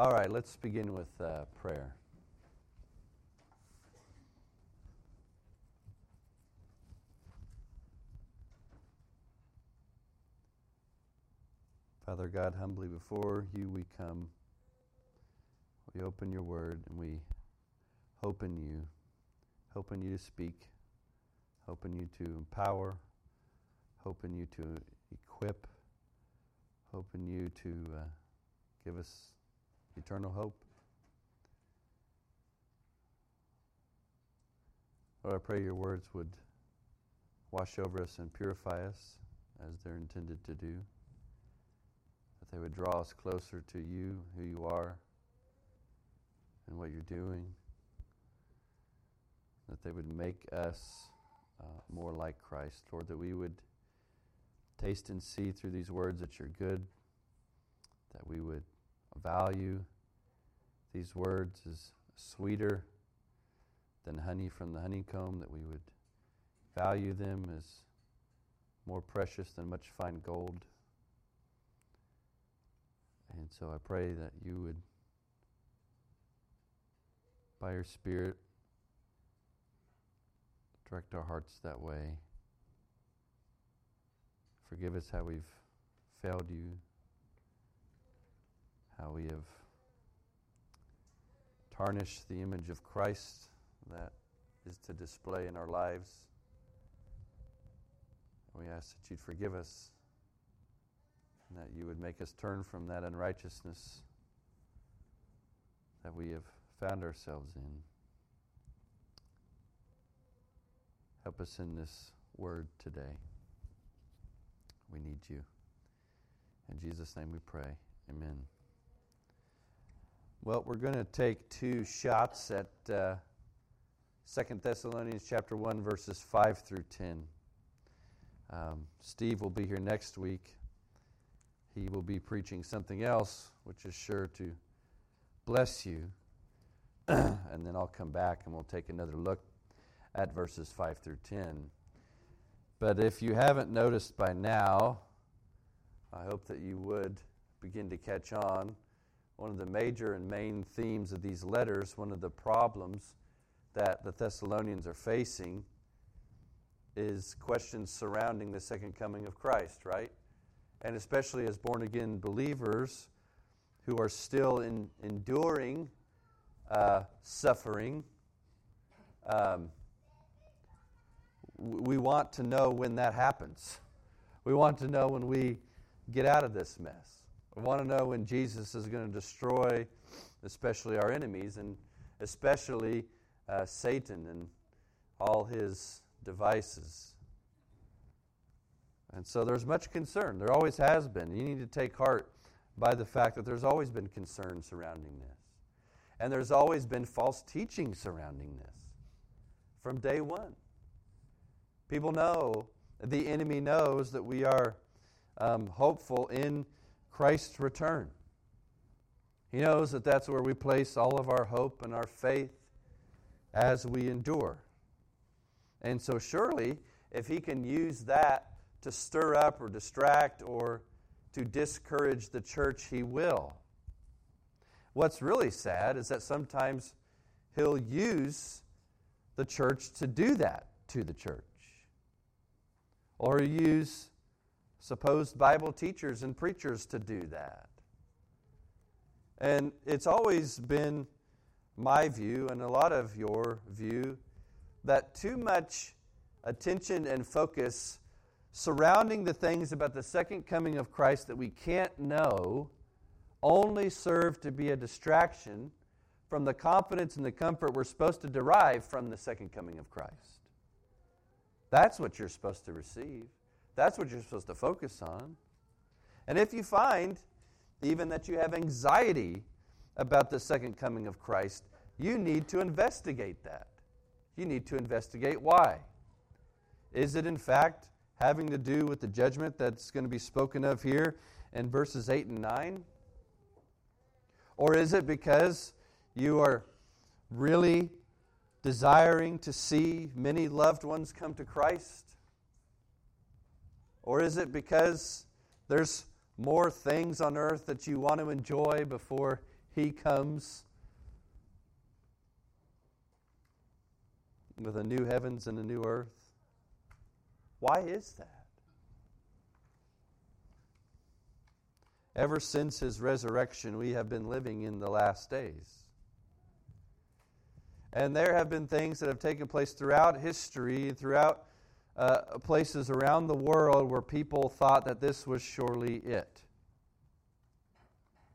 All right, let's begin with uh, prayer. Father God, humbly before you we come. We open your word and we hope in you, hope in you to speak, hope in you to empower, hope in you to equip, hope in you to uh, give us eternal hope. Lord, I pray your words would wash over us and purify us as they're intended to do that they would draw us closer to you, who you are, and what you're doing. That they would make us uh, more like Christ. Lord, that we would taste and see through these words that you're good, that we would value these words as sweeter than honey from the honeycomb, that we would value them as more precious than much fine gold. And so I pray that you would, by your Spirit, direct our hearts that way. Forgive us how we've failed you, how we have tarnished the image of Christ that is to display in our lives. We ask that you'd forgive us and that you would make us turn from that unrighteousness that we have found ourselves in. Help us in this word today. We need you. In Jesus' name we pray. Amen. Well, we're going to take two shots at uh, 2 Thessalonians chapter 1, verses 5 through 10. Um, Steve will be here next week he will be preaching something else, which is sure to bless you. and then I'll come back and we'll take another look at verses 5 through 10. But if you haven't noticed by now, I hope that you would begin to catch on. One of the major and main themes of these letters, one of the problems that the Thessalonians are facing, is questions surrounding the second coming of Christ, right? and especially as born again believers who are still in, enduring uh, suffering, um, we want to know when that happens. We want to know when we get out of this mess. We want to know when Jesus is going to destroy, especially our enemies, and especially uh, Satan and all his devices. And so there's much concern. There always has been. You need to take heart by the fact that there's always been concern surrounding this. And there's always been false teaching surrounding this from day one. People know, the enemy knows that we are um, hopeful in Christ's return. He knows that that's where we place all of our hope and our faith as we endure. And so, surely, if he can use that to stir up or distract or to discourage the church, he will. What's really sad is that sometimes he'll use the church to do that to the church. Or use supposed Bible teachers and preachers to do that. And it's always been my view, and a lot of your view, that too much attention and focus surrounding the things about the second coming of Christ that we can't know only serve to be a distraction from the confidence and the comfort we're supposed to derive from the second coming of Christ. That's what you're supposed to receive. That's what you're supposed to focus on. And if you find even that you have anxiety about the second coming of Christ, you need to investigate that. You need to investigate why. Is it, in fact, having to do with the judgment that's going to be spoken of here in verses 8 and 9? Or is it because you are really desiring to see many loved ones come to Christ? Or is it because there's more things on earth that you want to enjoy before he comes with a new heavens and a new earth. Why is that? Ever since his resurrection, we have been living in the last days. And there have been things that have taken place throughout history, throughout uh, places around the world where people thought that this was surely it.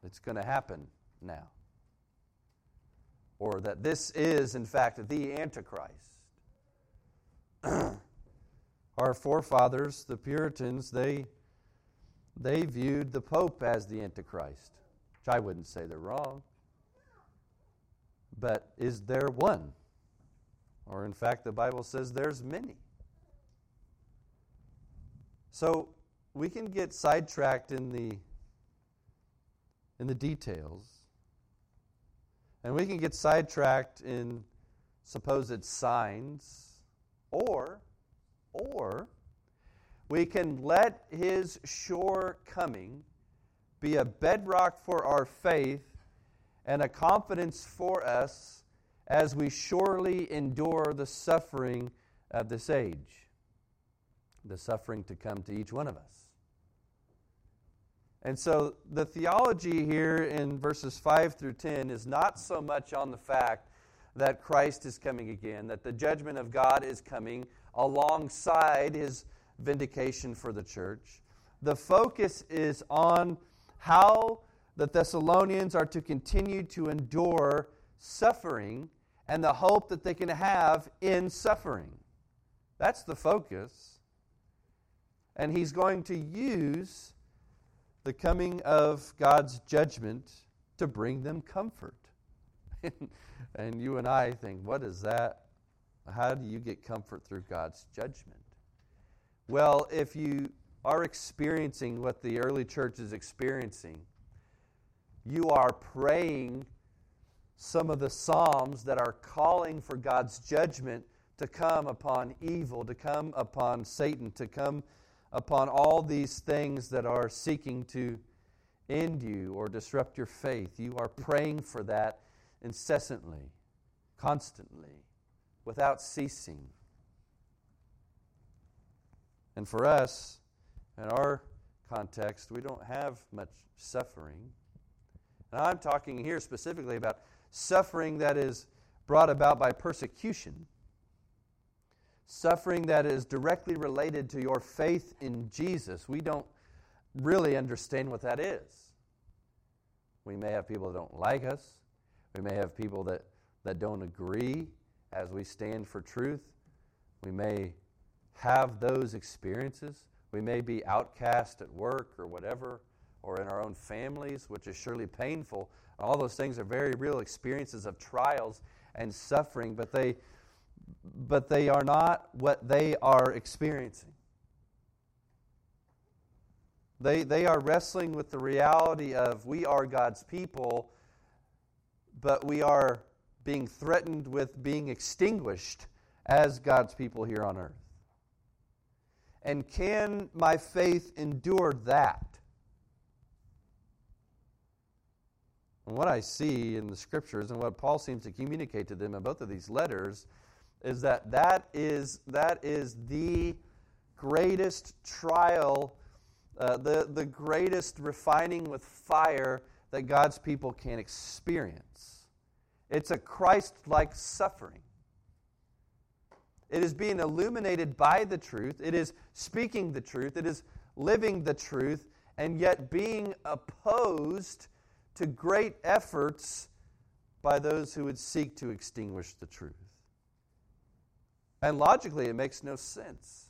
It's going to happen now. Or that this is, in fact, the Antichrist. Our forefathers, the Puritans, they, they viewed the Pope as the Antichrist, which I wouldn't say they're wrong. But is there one? Or, in fact, the Bible says there's many. So we can get sidetracked in the in the details. And we can get sidetracked in supposed signs or or we can let his sure coming be a bedrock for our faith and a confidence for us as we surely endure the suffering of this age, the suffering to come to each one of us. And so the theology here in verses 5 through 10 is not so much on the fact that Christ is coming again, that the judgment of God is coming alongside his vindication for the church. The focus is on how the Thessalonians are to continue to endure suffering and the hope that they can have in suffering. That's the focus. And he's going to use the coming of God's judgment to bring them comfort. and you and I think, what is that? How do you get comfort through God's judgment? Well, if you are experiencing what the early church is experiencing, you are praying some of the Psalms that are calling for God's judgment to come upon evil, to come upon Satan, to come upon all these things that are seeking to end you or disrupt your faith. You are praying for that incessantly, constantly, without ceasing. And for us, in our context, we don't have much suffering. And I'm talking here specifically about suffering that is brought about by persecution, suffering that is directly related to your faith in Jesus. We don't really understand what that is. We may have people that don't like us, we may have people that, that don't agree as we stand for truth. We may have those experiences. We may be outcast at work or whatever or in our own families, which is surely painful. All those things are very real experiences of trials and suffering, but they, but they are not what they are experiencing. They, they are wrestling with the reality of we are God's people, but we are being threatened with being extinguished as God's people here on earth. And can my faith endure that? And what I see in the scriptures and what Paul seems to communicate to them in both of these letters is that that is, that is the greatest trial, uh, the, the greatest refining with fire that God's people can experience. It's a Christ like suffering. It is being illuminated by the truth, it is speaking the truth, it is living the truth, and yet being opposed to great efforts by those who would seek to extinguish the truth. And logically, it makes no sense.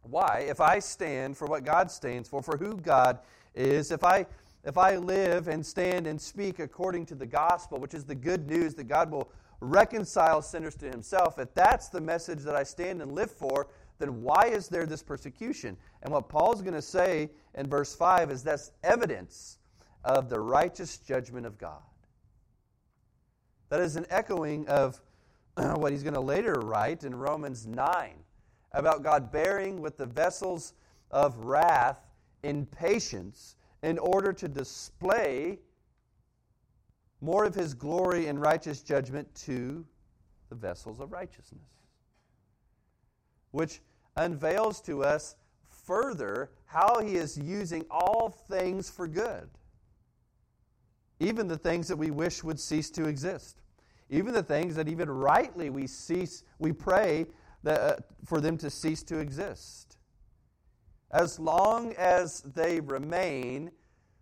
Why? If I stand for what God stands for, for who God is, if I if I live and stand and speak according to the gospel, which is the good news that God will reconcile sinners to himself, if that's the message that I stand and live for, then why is there this persecution? And what Paul's going to say in verse 5 is that's evidence of the righteous judgment of God. That is an echoing of what he's going to later write in Romans 9 about God bearing with the vessels of wrath in patience in order to display more of his glory and righteous judgment to the vessels of righteousness, which unveils to us further how he is using all things for good, even the things that we wish would cease to exist, even the things that even rightly we cease, we pray that, uh, for them to cease to exist. As long as they remain,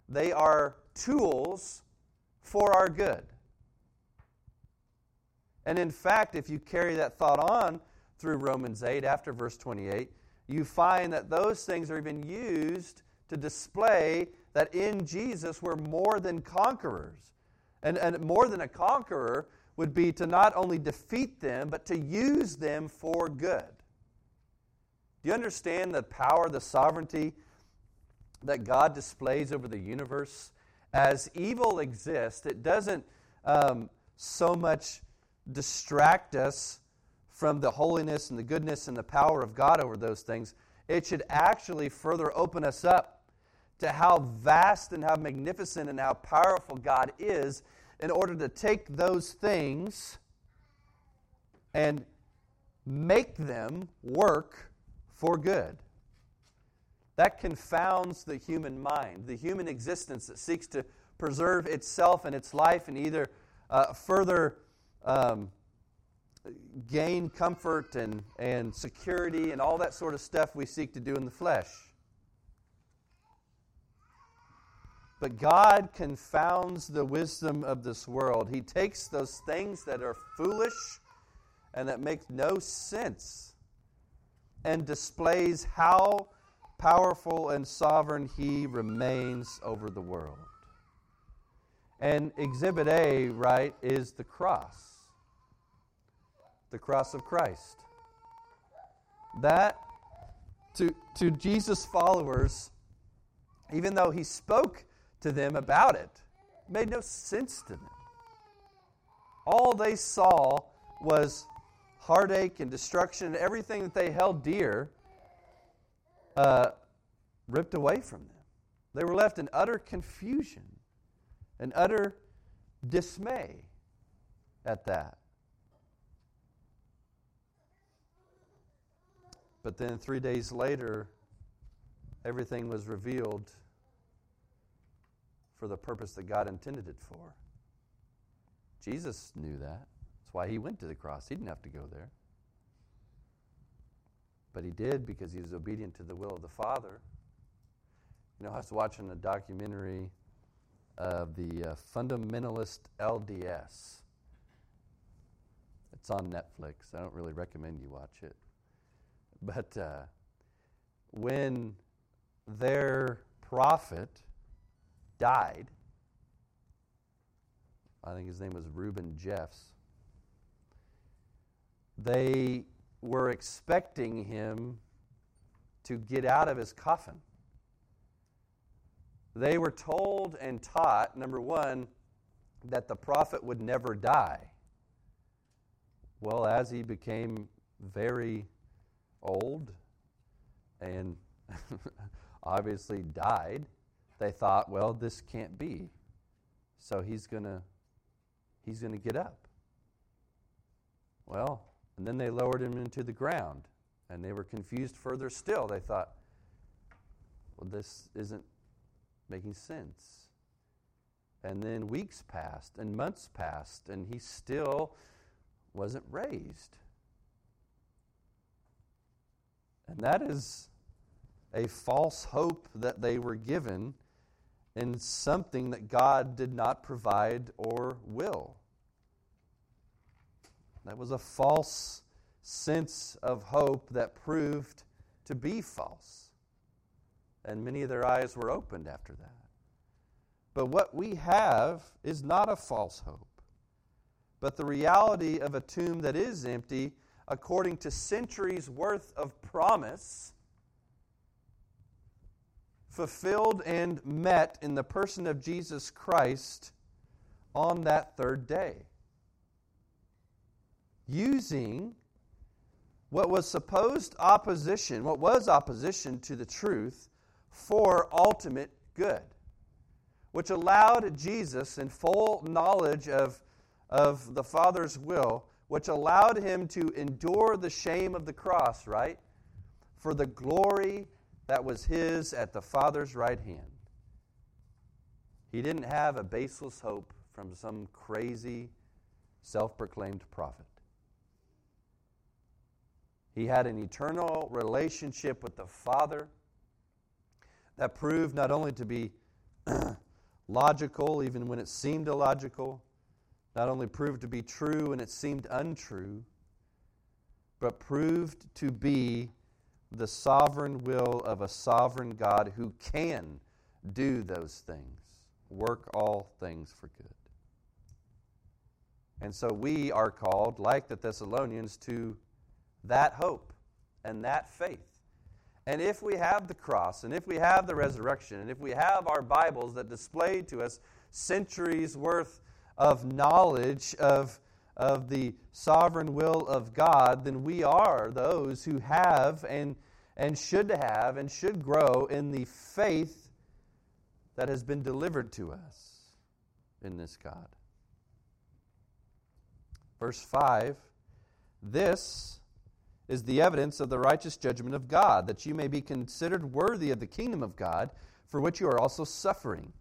they are tools for our good. And in fact, if you carry that thought on through Romans 8 after verse 28, you find that those things are even used to display that in Jesus we're more than conquerors. And, and more than a conqueror would be to not only defeat them, but to use them for good. Do you understand the power, the sovereignty that God displays over the universe? As evil exists, it doesn't um, so much distract us from the holiness and the goodness and the power of God over those things. It should actually further open us up to how vast and how magnificent and how powerful God is in order to take those things and make them work for good. That confounds the human mind, the human existence that seeks to preserve itself and its life and either uh, further um, gain comfort and, and security and all that sort of stuff we seek to do in the flesh. But God confounds the wisdom of this world. He takes those things that are foolish and that make no sense and displays how powerful and sovereign He remains over the world. And Exhibit A, right, is the cross the cross of Christ. That, to, to Jesus' followers, even though he spoke to them about it, made no sense to them. All they saw was heartache and destruction and everything that they held dear uh, ripped away from them. They were left in utter confusion and utter dismay at that. But then three days later, everything was revealed for the purpose that God intended it for. Jesus knew that. That's why he went to the cross. He didn't have to go there. But he did because he was obedient to the will of the Father. You know, I was watching a documentary of the uh, fundamentalist LDS. It's on Netflix. I don't really recommend you watch it. But uh, when their prophet died, I think his name was Rulon Jeffs, they were expecting him to get out of his coffin. They were told and taught, number one, that the prophet would never die. Well, as he became very old and obviously died, they thought, well, this can't be. So he's going to he's going to get up. Well, and then they lowered him into the ground and they were confused further still. They thought, well, this isn't making sense. And then weeks passed and months passed and he still wasn't raised. And that is a false hope that they were given in something that God did not provide or will. That was a false sense of hope that proved to be false. And many of their eyes were opened after that. But what we have is not a false hope, but the reality of a tomb that is empty according to centuries worth of promise fulfilled and met in the person of Jesus Christ on that third day. Using what was supposed opposition, what was opposition to the truth, for ultimate good. which allowed Jesus, in full knowledge of, of the Father's will, which allowed him to endure the shame of the cross, right? For the glory that was his at the Father's right hand. He didn't have a baseless hope from some crazy, self proclaimed prophet. He had an eternal relationship with the Father that proved not only to be logical, even when it seemed illogical, not only proved to be true when it seemed untrue, but proved to be the sovereign will of a sovereign God who can do those things, work all things for good. And so we are called, like the Thessalonians, to that hope and that faith. And if we have the cross, and if we have the resurrection, and if we have our Bibles that display to us centuries worth of knowledge of, of the sovereign will of God, then we are those who have and, and should have and should grow in the faith that has been delivered to us in this God. Verse 5 This is the evidence of the righteous judgment of God, that you may be considered worthy of the kingdom of God, for which you are also suffering.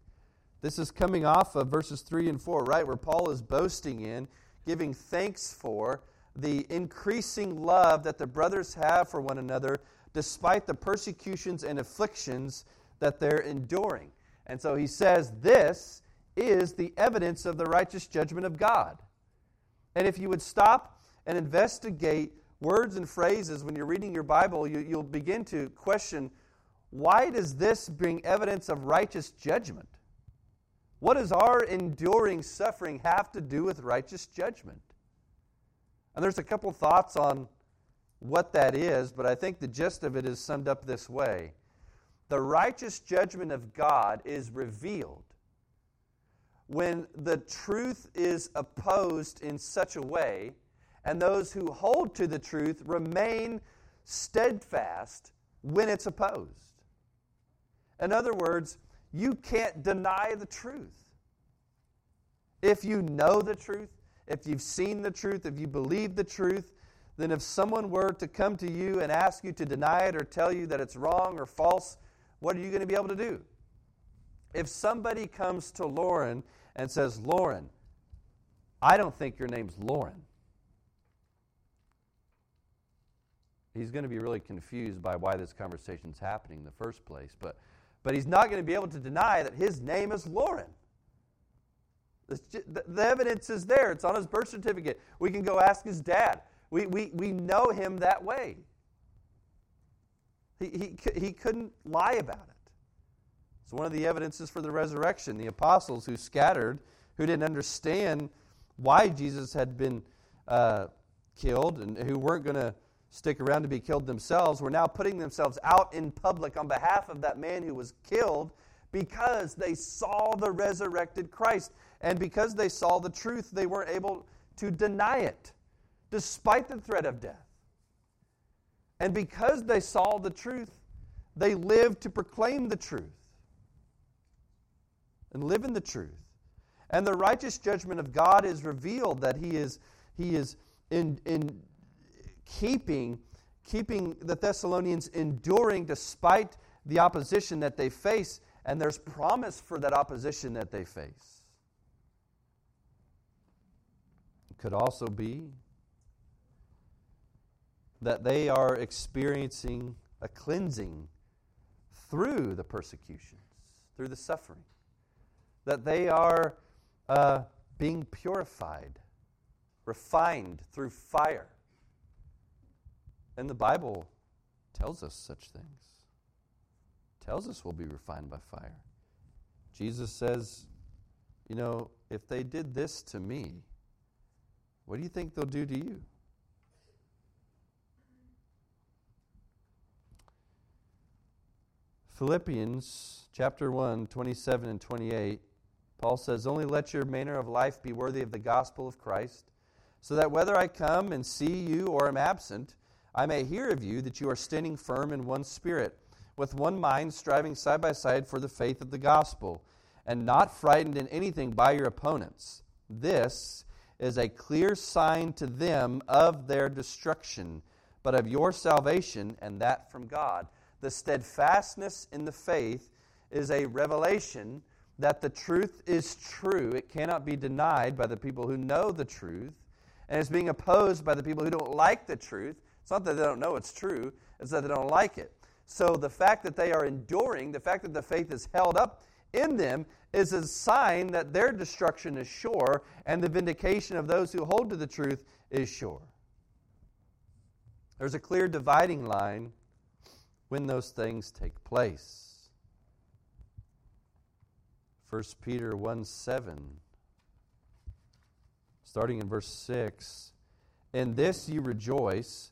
This is coming off of verses 3 and 4, right, where Paul is boasting in, giving thanks for the increasing love that the brothers have for one another, despite the persecutions and afflictions that they're enduring. And so he says, This is the evidence of the righteous judgment of God. And if you would stop and investigate words and phrases when you're reading your Bible, you, you'll begin to question why does this bring evidence of righteous judgment? What does our enduring suffering have to do with righteous judgment? And there's a couple thoughts on what that is, but I think the gist of it is summed up this way The righteous judgment of God is revealed when the truth is opposed in such a way and those who hold to the truth remain steadfast when it's opposed. In other words, you can't deny the truth. If you know the truth, if you've seen the truth, if you believe the truth, then if someone were to come to you and ask you to deny it or tell you that it's wrong or false, what are you going to be able to do? If somebody comes to Lauren and says, Lauren, I don't think your name's Lauren. he's going to be really confused by why this conversation is happening in the first place. But, but he's not going to be able to deny that his name is Lauren. The, evidence is there, it's on his birth certificate. We can go ask his dad. We, we, we know him that way. He, he, he couldn't lie about it. It's one of the evidences for the resurrection. The apostles who scattered, who didn't understand why Jesus had been uh, killed and who weren't going to stick around to be killed themselves were now putting themselves out in public on behalf of that man who was killed because they saw the resurrected Christ. And because they saw the truth, they weren't able to deny it, despite the threat of death. And because they saw the truth, they lived to proclaim the truth and live in the truth. And the righteous judgment of God is revealed that He is, he is in, in keeping, keeping the Thessalonians enduring despite the opposition that they face, and there's promise for that opposition that they face. It could also be that they are experiencing a cleansing through the persecutions, through the suffering, that they are uh, being purified, refined through fire. And the Bible tells us such things. Tells us we'll be refined by fire. Jesus says, you know, if they did this to me, what do you think they'll do to you? Philippians chapter 1, 27 and 28, Paul says, Only let your manner of life be worthy of the gospel of Christ, so that whether I come and see you or am absent, I may hear of you that you are standing firm in one spirit, with one mind, striving side by side for the faith of the gospel, and not frightened in anything by your opponents. This is a clear sign to them of their destruction, but of your salvation, and that from God. The steadfastness in the faith is a revelation that the truth is true. It cannot be denied by the people who know the truth, and it's being opposed by the people who don't like the truth. It's not that they don't know it's true, it's that they don't like it. So the fact that they are enduring, the fact that the faith is held up in them, is a sign that their destruction is sure and the vindication of those who hold to the truth is sure. There's a clear dividing line when those things take place. 1 Peter 1 7, starting in verse 6. In this you rejoice,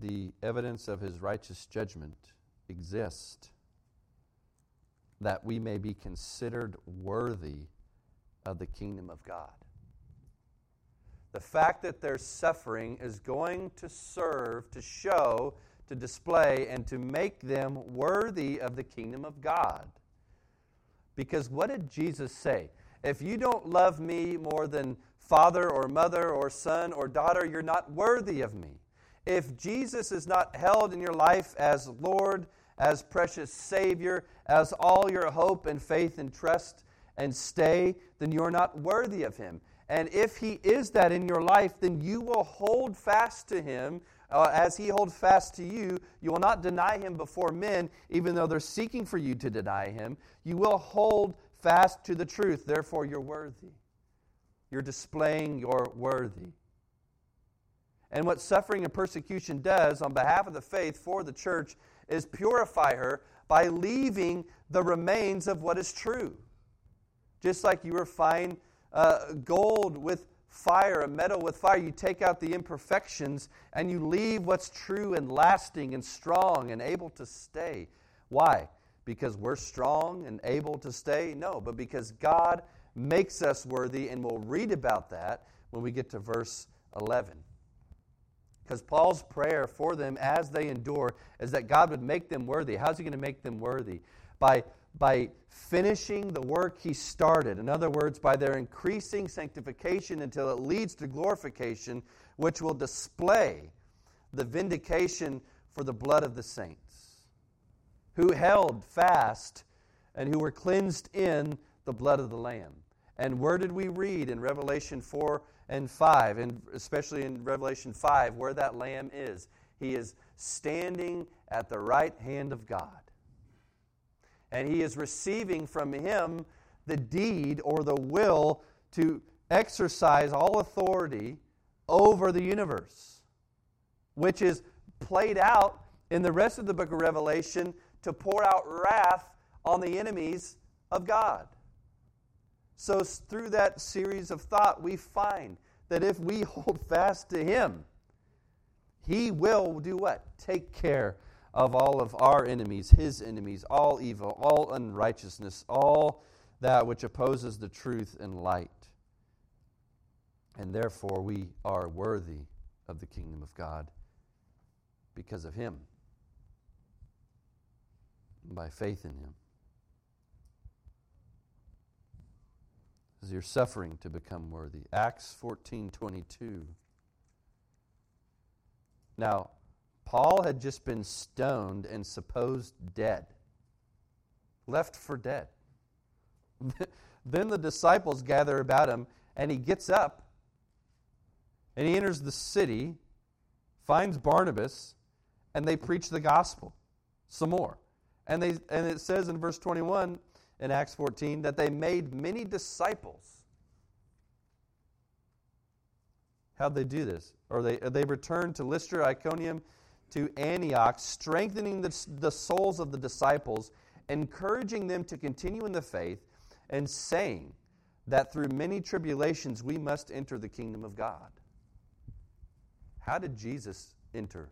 The evidence of his righteous judgment exists that we may be considered worthy of the kingdom of God. The fact that their suffering is going to serve to show, to display, and to make them worthy of the kingdom of God. Because what did Jesus say? If you don't love me more than father or mother or son or daughter, you're not worthy of me. If Jesus is not held in your life as Lord, as precious Savior, as all your hope and faith and trust and stay, then you're not worthy of Him. And if He is that in your life, then you will hold fast to Him uh, as He holds fast to you. You will not deny Him before men, even though they're seeking for you to deny Him. You will hold fast to the truth. Therefore, you're worthy. You're displaying your worthy. And what suffering and persecution does on behalf of the faith for the church is purify her by leaving the remains of what is true. Just like you refine uh, gold with fire, a metal with fire, you take out the imperfections and you leave what's true and lasting and strong and able to stay. Why? Because we're strong and able to stay? No, but because God makes us worthy, and we'll read about that when we get to verse 11. Because Paul's prayer for them as they endure is that God would make them worthy. How's he going to make them worthy? By, by finishing the work he started. In other words, by their increasing sanctification until it leads to glorification, which will display the vindication for the blood of the saints, who held fast and who were cleansed in the blood of the Lamb. And where did we read in Revelation 4 and 5, and especially in Revelation 5, where that lamb is. He is standing at the right hand of God. And he is receiving from him the deed or the will to exercise all authority over the universe, which is played out in the rest of the book of Revelation to pour out wrath on the enemies of God. So, through that series of thought, we find that if we hold fast to Him, He will do what? Take care of all of our enemies, His enemies, all evil, all unrighteousness, all that which opposes the truth and light. And therefore, we are worthy of the kingdom of God because of Him, by faith in Him. As you're suffering to become worthy. Acts 14 22. Now, Paul had just been stoned and supposed dead, left for dead. then the disciples gather about him, and he gets up and he enters the city, finds Barnabas, and they preach the gospel some more. And, they, and it says in verse 21 in Acts 14 that they made many disciples. How'd they do this? Or they, they returned to Lystra, Iconium, to Antioch, strengthening the, the souls of the disciples encouraging them to continue in the faith, and saying that through many tribulations we must enter the kingdom of God. How did Jesus enter?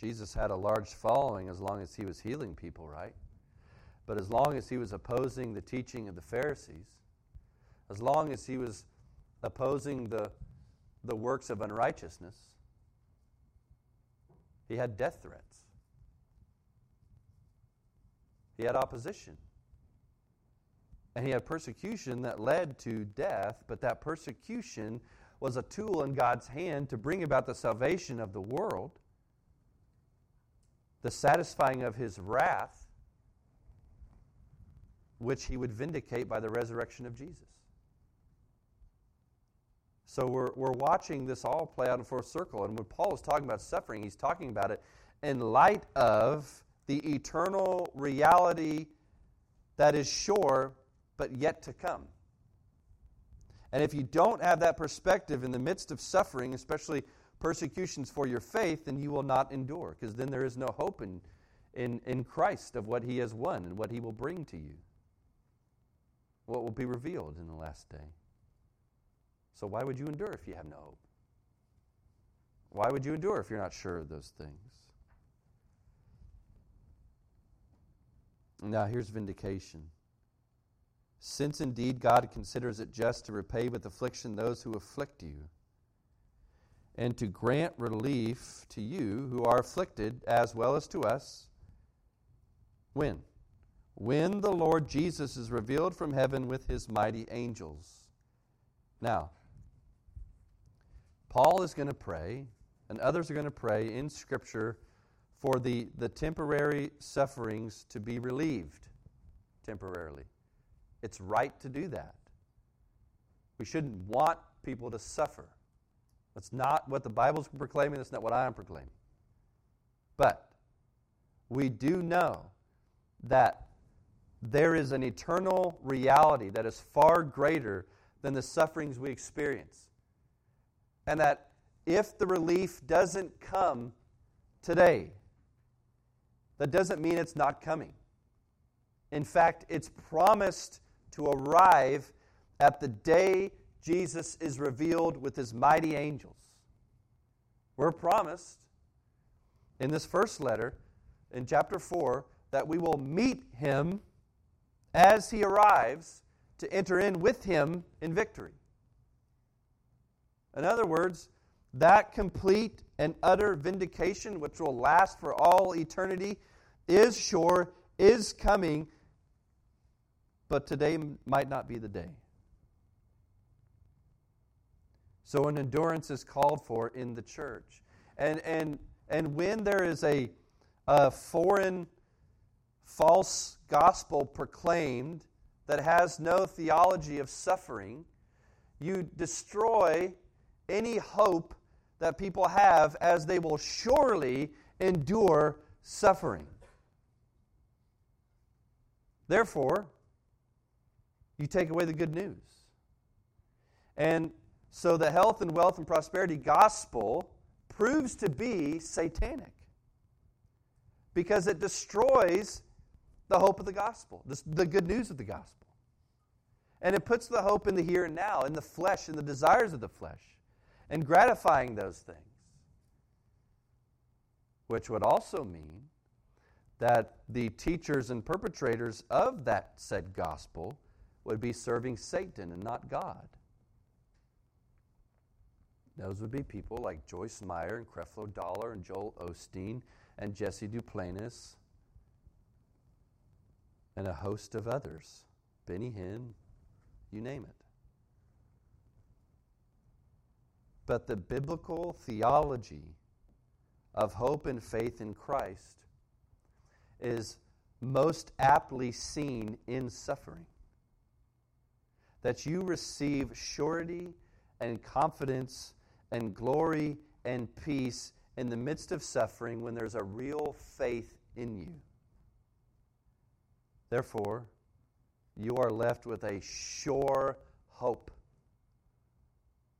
Jesus had a large following as long as he was healing people, right? But as long as he was opposing the teaching of the Pharisees, as long as he was opposing the, the works of unrighteousness, he had death threats. He had opposition. And he had persecution that led to death, but that persecution was a tool in God's hand to bring about the salvation of the world the satisfying of his wrath, which he would vindicate by the resurrection of Jesus. So we're, we're watching this all play out in full circle. And when Paul is talking about suffering, he's talking about it in light of the eternal reality that is sure but yet to come. And if you don't have that perspective in the midst of suffering, especially persecutions for your faith, then you will not endure, because then there is no hope in, in, in Christ of what he has won and what he will bring to you. What will be revealed in the last day. So, why would you endure if you have no hope? Why would you endure if you're not sure of those things? Now, here's vindication. Since indeed God considers it just to repay with affliction those who afflict you and to grant relief to you who are afflicted as well as to us. When? When the Lord Jesus is revealed from heaven with his mighty angels. Now, Paul is going to pray, and others are going to pray in Scripture for the, the temporary sufferings to be relieved temporarily. It's right to do that. We shouldn't want people to suffer. That's not what the Bible's proclaiming. That's not what I'm proclaiming. But we do know that there is an eternal reality that is far greater than the sufferings we experience. And that if the relief doesn't come today, that doesn't mean it's not coming. In fact, it's promised to arrive at the day Jesus is revealed with his mighty angels. We're promised in this first letter, in chapter 4, that we will meet him as he arrives to enter in with him in victory. In other words, that complete and utter vindication, which will last for all eternity, is sure, is coming, but today might not be the day. So an endurance is called for in the church. And, and, and when there is a, a foreign false gospel proclaimed that has no theology of suffering, you destroy any hope that people have as they will surely endure suffering. Therefore, you take away the good news. And so the health and wealth and prosperity gospel proves to be satanic because it destroys the hope of the gospel, the good news of the gospel. And it puts the hope in the here and now, in the flesh, in the desires of the flesh, and gratifying those things. Which would also mean that the teachers and perpetrators of that said gospel would be serving Satan and not God. Those would be people like Joyce Meyer and Creflo Dollar and Joel Osteen and Jesse Duplantis and a host of others. Benny Hinn, you name it. But the biblical theology of hope and faith in Christ is most aptly seen in suffering. That you receive surety and confidence and glory and peace in the midst of suffering when there's a real faith in you. Therefore, you are left with a sure hope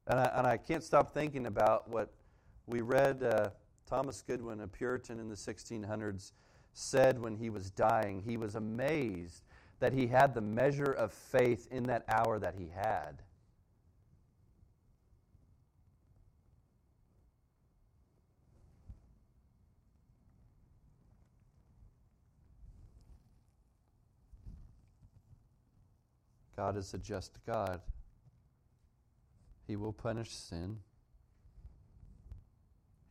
And I, and I can't stop thinking about what we read uh, Thomas Goodwin, a Puritan in the 1600s, said when he was dying. He was amazed that he had the measure of faith in that hour that he had. God is a just God. He will punish sin.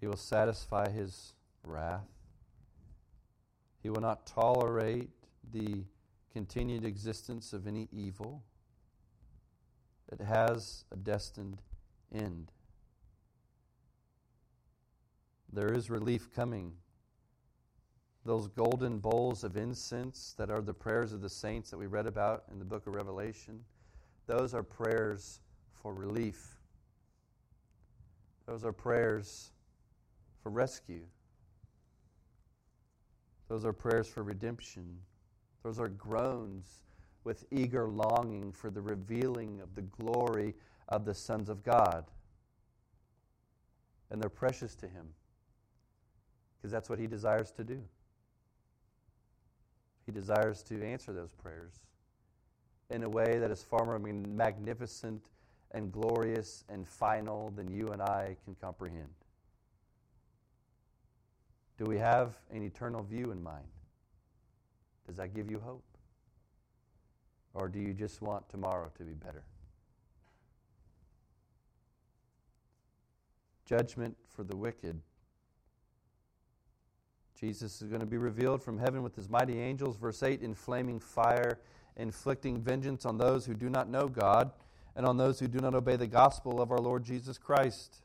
He will satisfy his wrath. He will not tolerate the continued existence of any evil. It has a destined end. There is relief coming. Those golden bowls of incense that are the prayers of the saints that we read about in the book of Revelation, those are prayers for relief. Those are prayers for rescue. Those are prayers for redemption. Those are groans with eager longing for the revealing of the glory of the sons of God. And they're precious to Him because that's what He desires to do. He desires to answer those prayers in a way that is far more magnificent and glorious and final than you and I can comprehend. Do we have an eternal view in mind? Does that give you hope? Or do you just want tomorrow to be better? Judgment for the wicked. Jesus is going to be revealed from heaven with his mighty angels, verse 8, in flaming fire, inflicting vengeance on those who do not know God and on those who do not obey the gospel of our Lord Jesus Christ.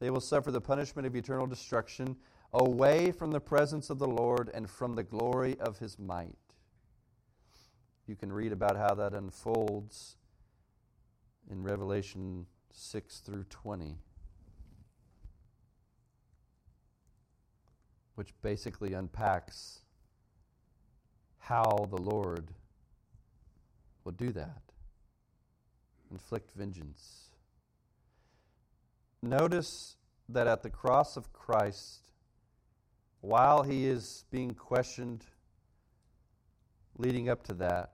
They will suffer the punishment of eternal destruction away from the presence of the Lord and from the glory of his might. You can read about how that unfolds in Revelation 6 through 20, which basically unpacks how the Lord will do that inflict vengeance. Notice that at the cross of Christ, while he is being questioned leading up to that,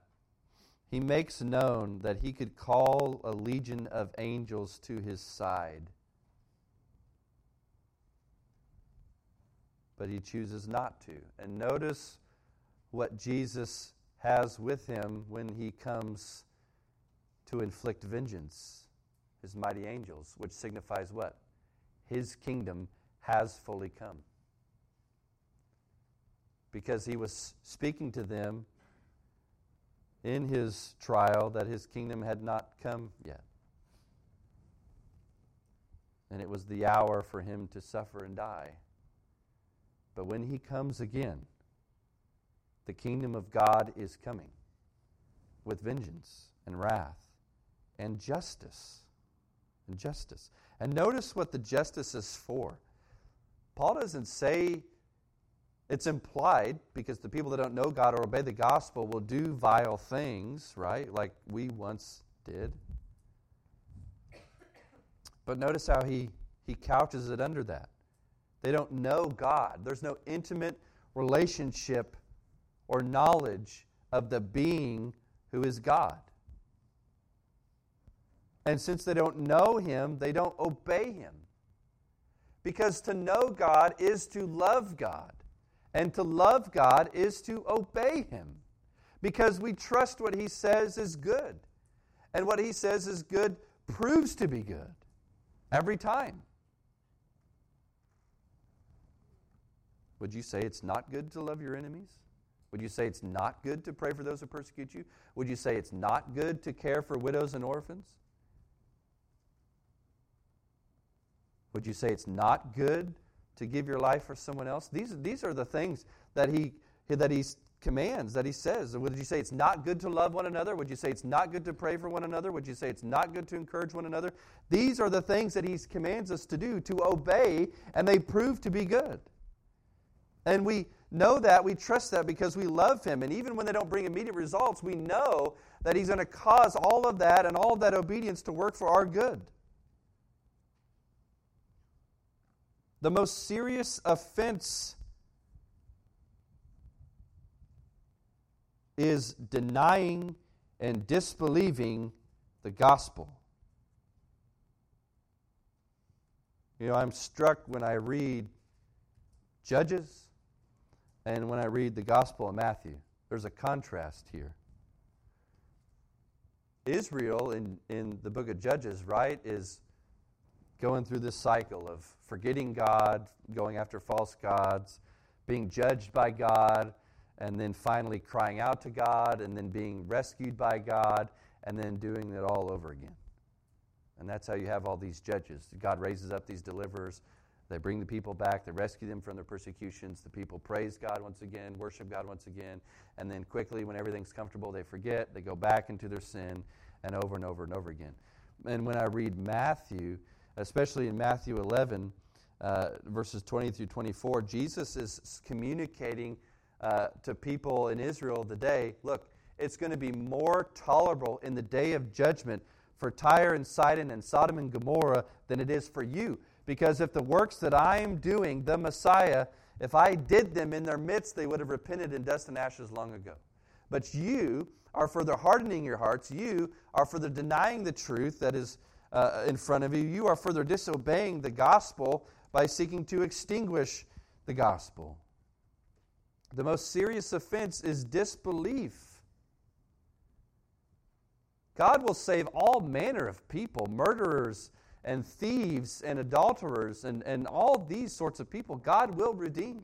he makes known that he could call a legion of angels to his side. But he chooses not to. And notice what Jesus has with him when he comes to inflict vengeance, his mighty angels, which signifies what? His kingdom has fully come. Because he was speaking to them in his trial that his kingdom had not come yet. And it was the hour for him to suffer and die. But when he comes again, the kingdom of God is coming with vengeance and wrath and justice. And justice. And notice what the justice is for. Paul doesn't say it's implied because the people that don't know God or obey the gospel will do vile things, right? Like we once did. But notice how he, he couches it under that. They don't know God. There's no intimate relationship or knowledge of the being who is God. And since they don't know Him, they don't obey Him. Because to know God is to love God, and to love God is to obey Him. Because we trust what He says is good. And what He says is good proves to be good every time. Would you say it's not good to love your enemies? Would you say it's not good to pray for those who persecute you? Would you say it's not good to care for widows and orphans? Would you say it's not good to give your life for someone else? These, these are the things that he, that he commands, that he says. Would you say it's not good to love one another? Would you say it's not good to pray for one another? Would you say it's not good to encourage one another? These are the things that he commands us to do, to obey, and they prove to be good. And we know that, we trust that because we love Him. And even when they don't bring immediate results, we know that He's going to cause all of that and all of that obedience to work for our good. The most serious offense is denying and disbelieving the gospel. You know, I'm struck when I read Judges and when I read the Gospel of Matthew. There's a contrast here. Israel in, in the book of Judges, right, is going through this cycle of forgetting God, going after false gods, being judged by God, and then finally crying out to God, and then being rescued by God, and then doing it all over again. And that's how you have all these judges. God raises up these deliverers. They bring the people back. They rescue them from their persecutions. The people praise God once again, worship God once again. And then quickly, when everything's comfortable, they forget. They go back into their sin and over and over and over again. And when I read Matthew, especially in Matthew 11, uh, verses 20 through 24, Jesus is communicating uh, to people in Israel the day look, it's going to be more tolerable in the day of judgment for Tyre and Sidon and Sodom and Gomorrah than it is for you. Because if the works that I am doing, the Messiah, if I did them in their midst, they would have repented in dust and ashes long ago. But you are further hardening your hearts. You are further denying the truth that is uh, in front of you. You are further disobeying the gospel by seeking to extinguish the gospel. The most serious offense is disbelief. God will save all manner of people, murderers and thieves and adulterers and, and all these sorts of people. God will redeem.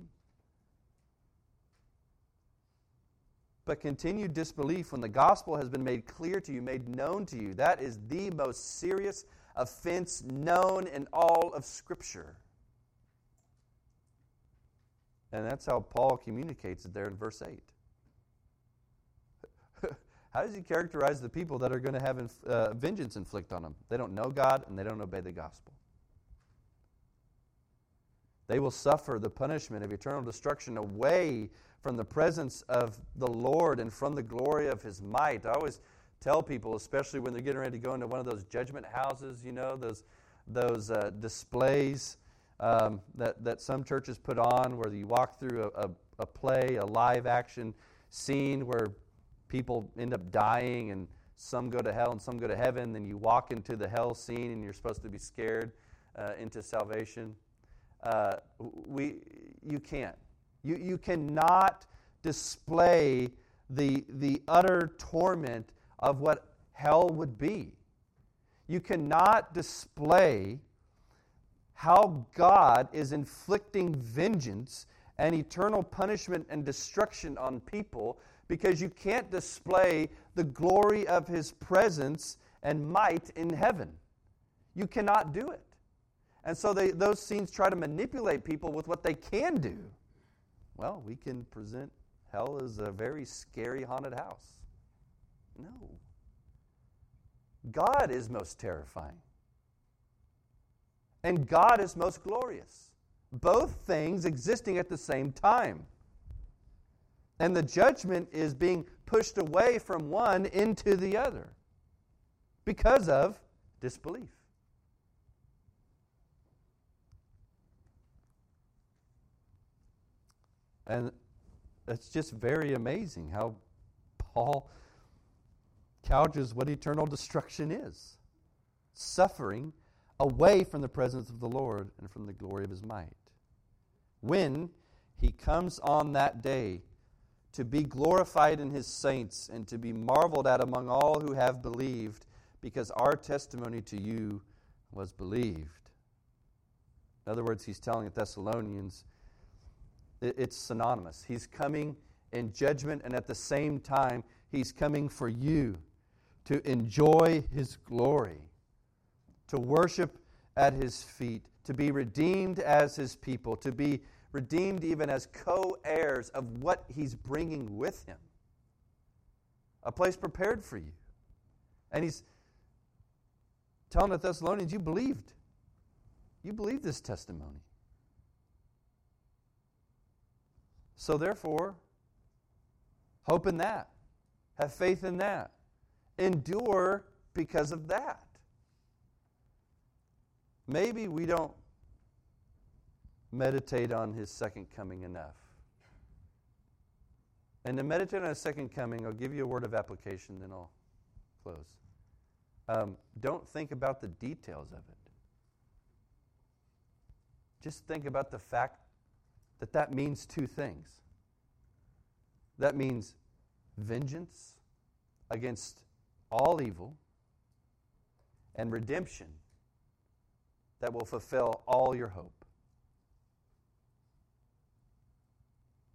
But continued disbelief when the gospel has been made clear to you, made known to you, that is the most serious offense known in all of Scripture. And that's how Paul communicates it there in verse 8. How does he characterize the people that are going to have inf- uh, vengeance inflict on them? They don't know God and they don't obey the gospel. They will suffer the punishment of eternal destruction away from the presence of the Lord and from the glory of his might. I always tell people, especially when they're getting ready to go into one of those judgment houses, you know, those, those uh, displays um, that, that some churches put on where you walk through a, a, a play, a live action scene where people end up dying and some go to hell and some go to heaven. Then you walk into the hell scene and you're supposed to be scared uh, into salvation. Uh, we, you can't. You, you cannot display the, the utter torment of what hell would be. You cannot display how God is inflicting vengeance and eternal punishment and destruction on people because you can't display the glory of his presence and might in heaven. You cannot do it. And so they, those scenes try to manipulate people with what they can do. Well, we can present hell as a very scary haunted house. No. God is most terrifying. And God is most glorious. Both things existing at the same time. And the judgment is being pushed away from one into the other because of disbelief. And it's just very amazing how Paul couches what eternal destruction is suffering away from the presence of the Lord and from the glory of his might. When he comes on that day to be glorified in his saints and to be marveled at among all who have believed, because our testimony to you was believed. In other words, he's telling the Thessalonians it's synonymous. He's coming in judgment, and at the same time, he's coming for you to enjoy his glory, to worship at his feet, to be redeemed as his people, to be redeemed even as co heirs of what he's bringing with him. A place prepared for you. And he's telling the Thessalonians, You believed. You believed this testimony. So, therefore, hope in that. Have faith in that. Endure because of that. Maybe we don't meditate on his second coming enough. And to meditate on his second coming, I'll give you a word of application, then I'll close. Um, don't think about the details of it. Just think about the fact that that means two things. That means vengeance against all evil and redemption that will fulfill all your hope.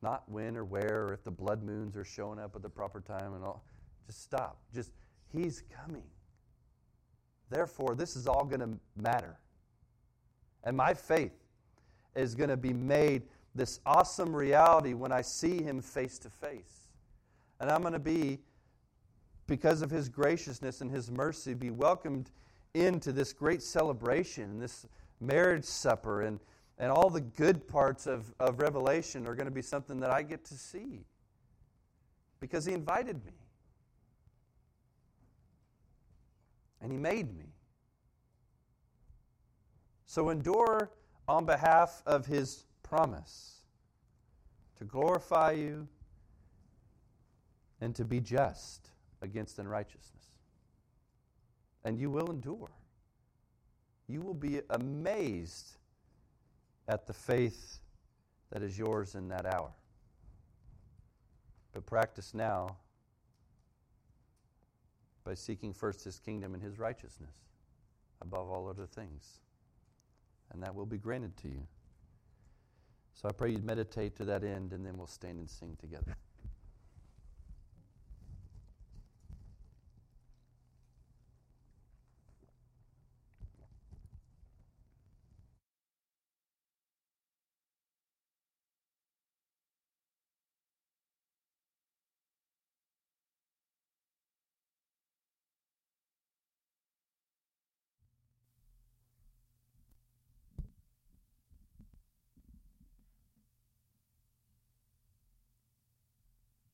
Not when or where or if the blood moons are showing up at the proper time and all. Just stop. Just, He's coming. Therefore, this is all going to matter. And my faith is going to be made this awesome reality when I see Him face to face. And I'm going to be, because of His graciousness and His mercy, be welcomed into this great celebration, this marriage supper, and, and all the good parts of, of Revelation are going to be something that I get to see because He invited me. And He made me. So endure on behalf of His promise to glorify you and to be just against unrighteousness. And you will endure. You will be amazed at the faith that is yours in that hour. But practice now by seeking first his kingdom and his righteousness above all other things. And that will be granted to you. So I pray you'd meditate to that end, and then we'll stand and sing together.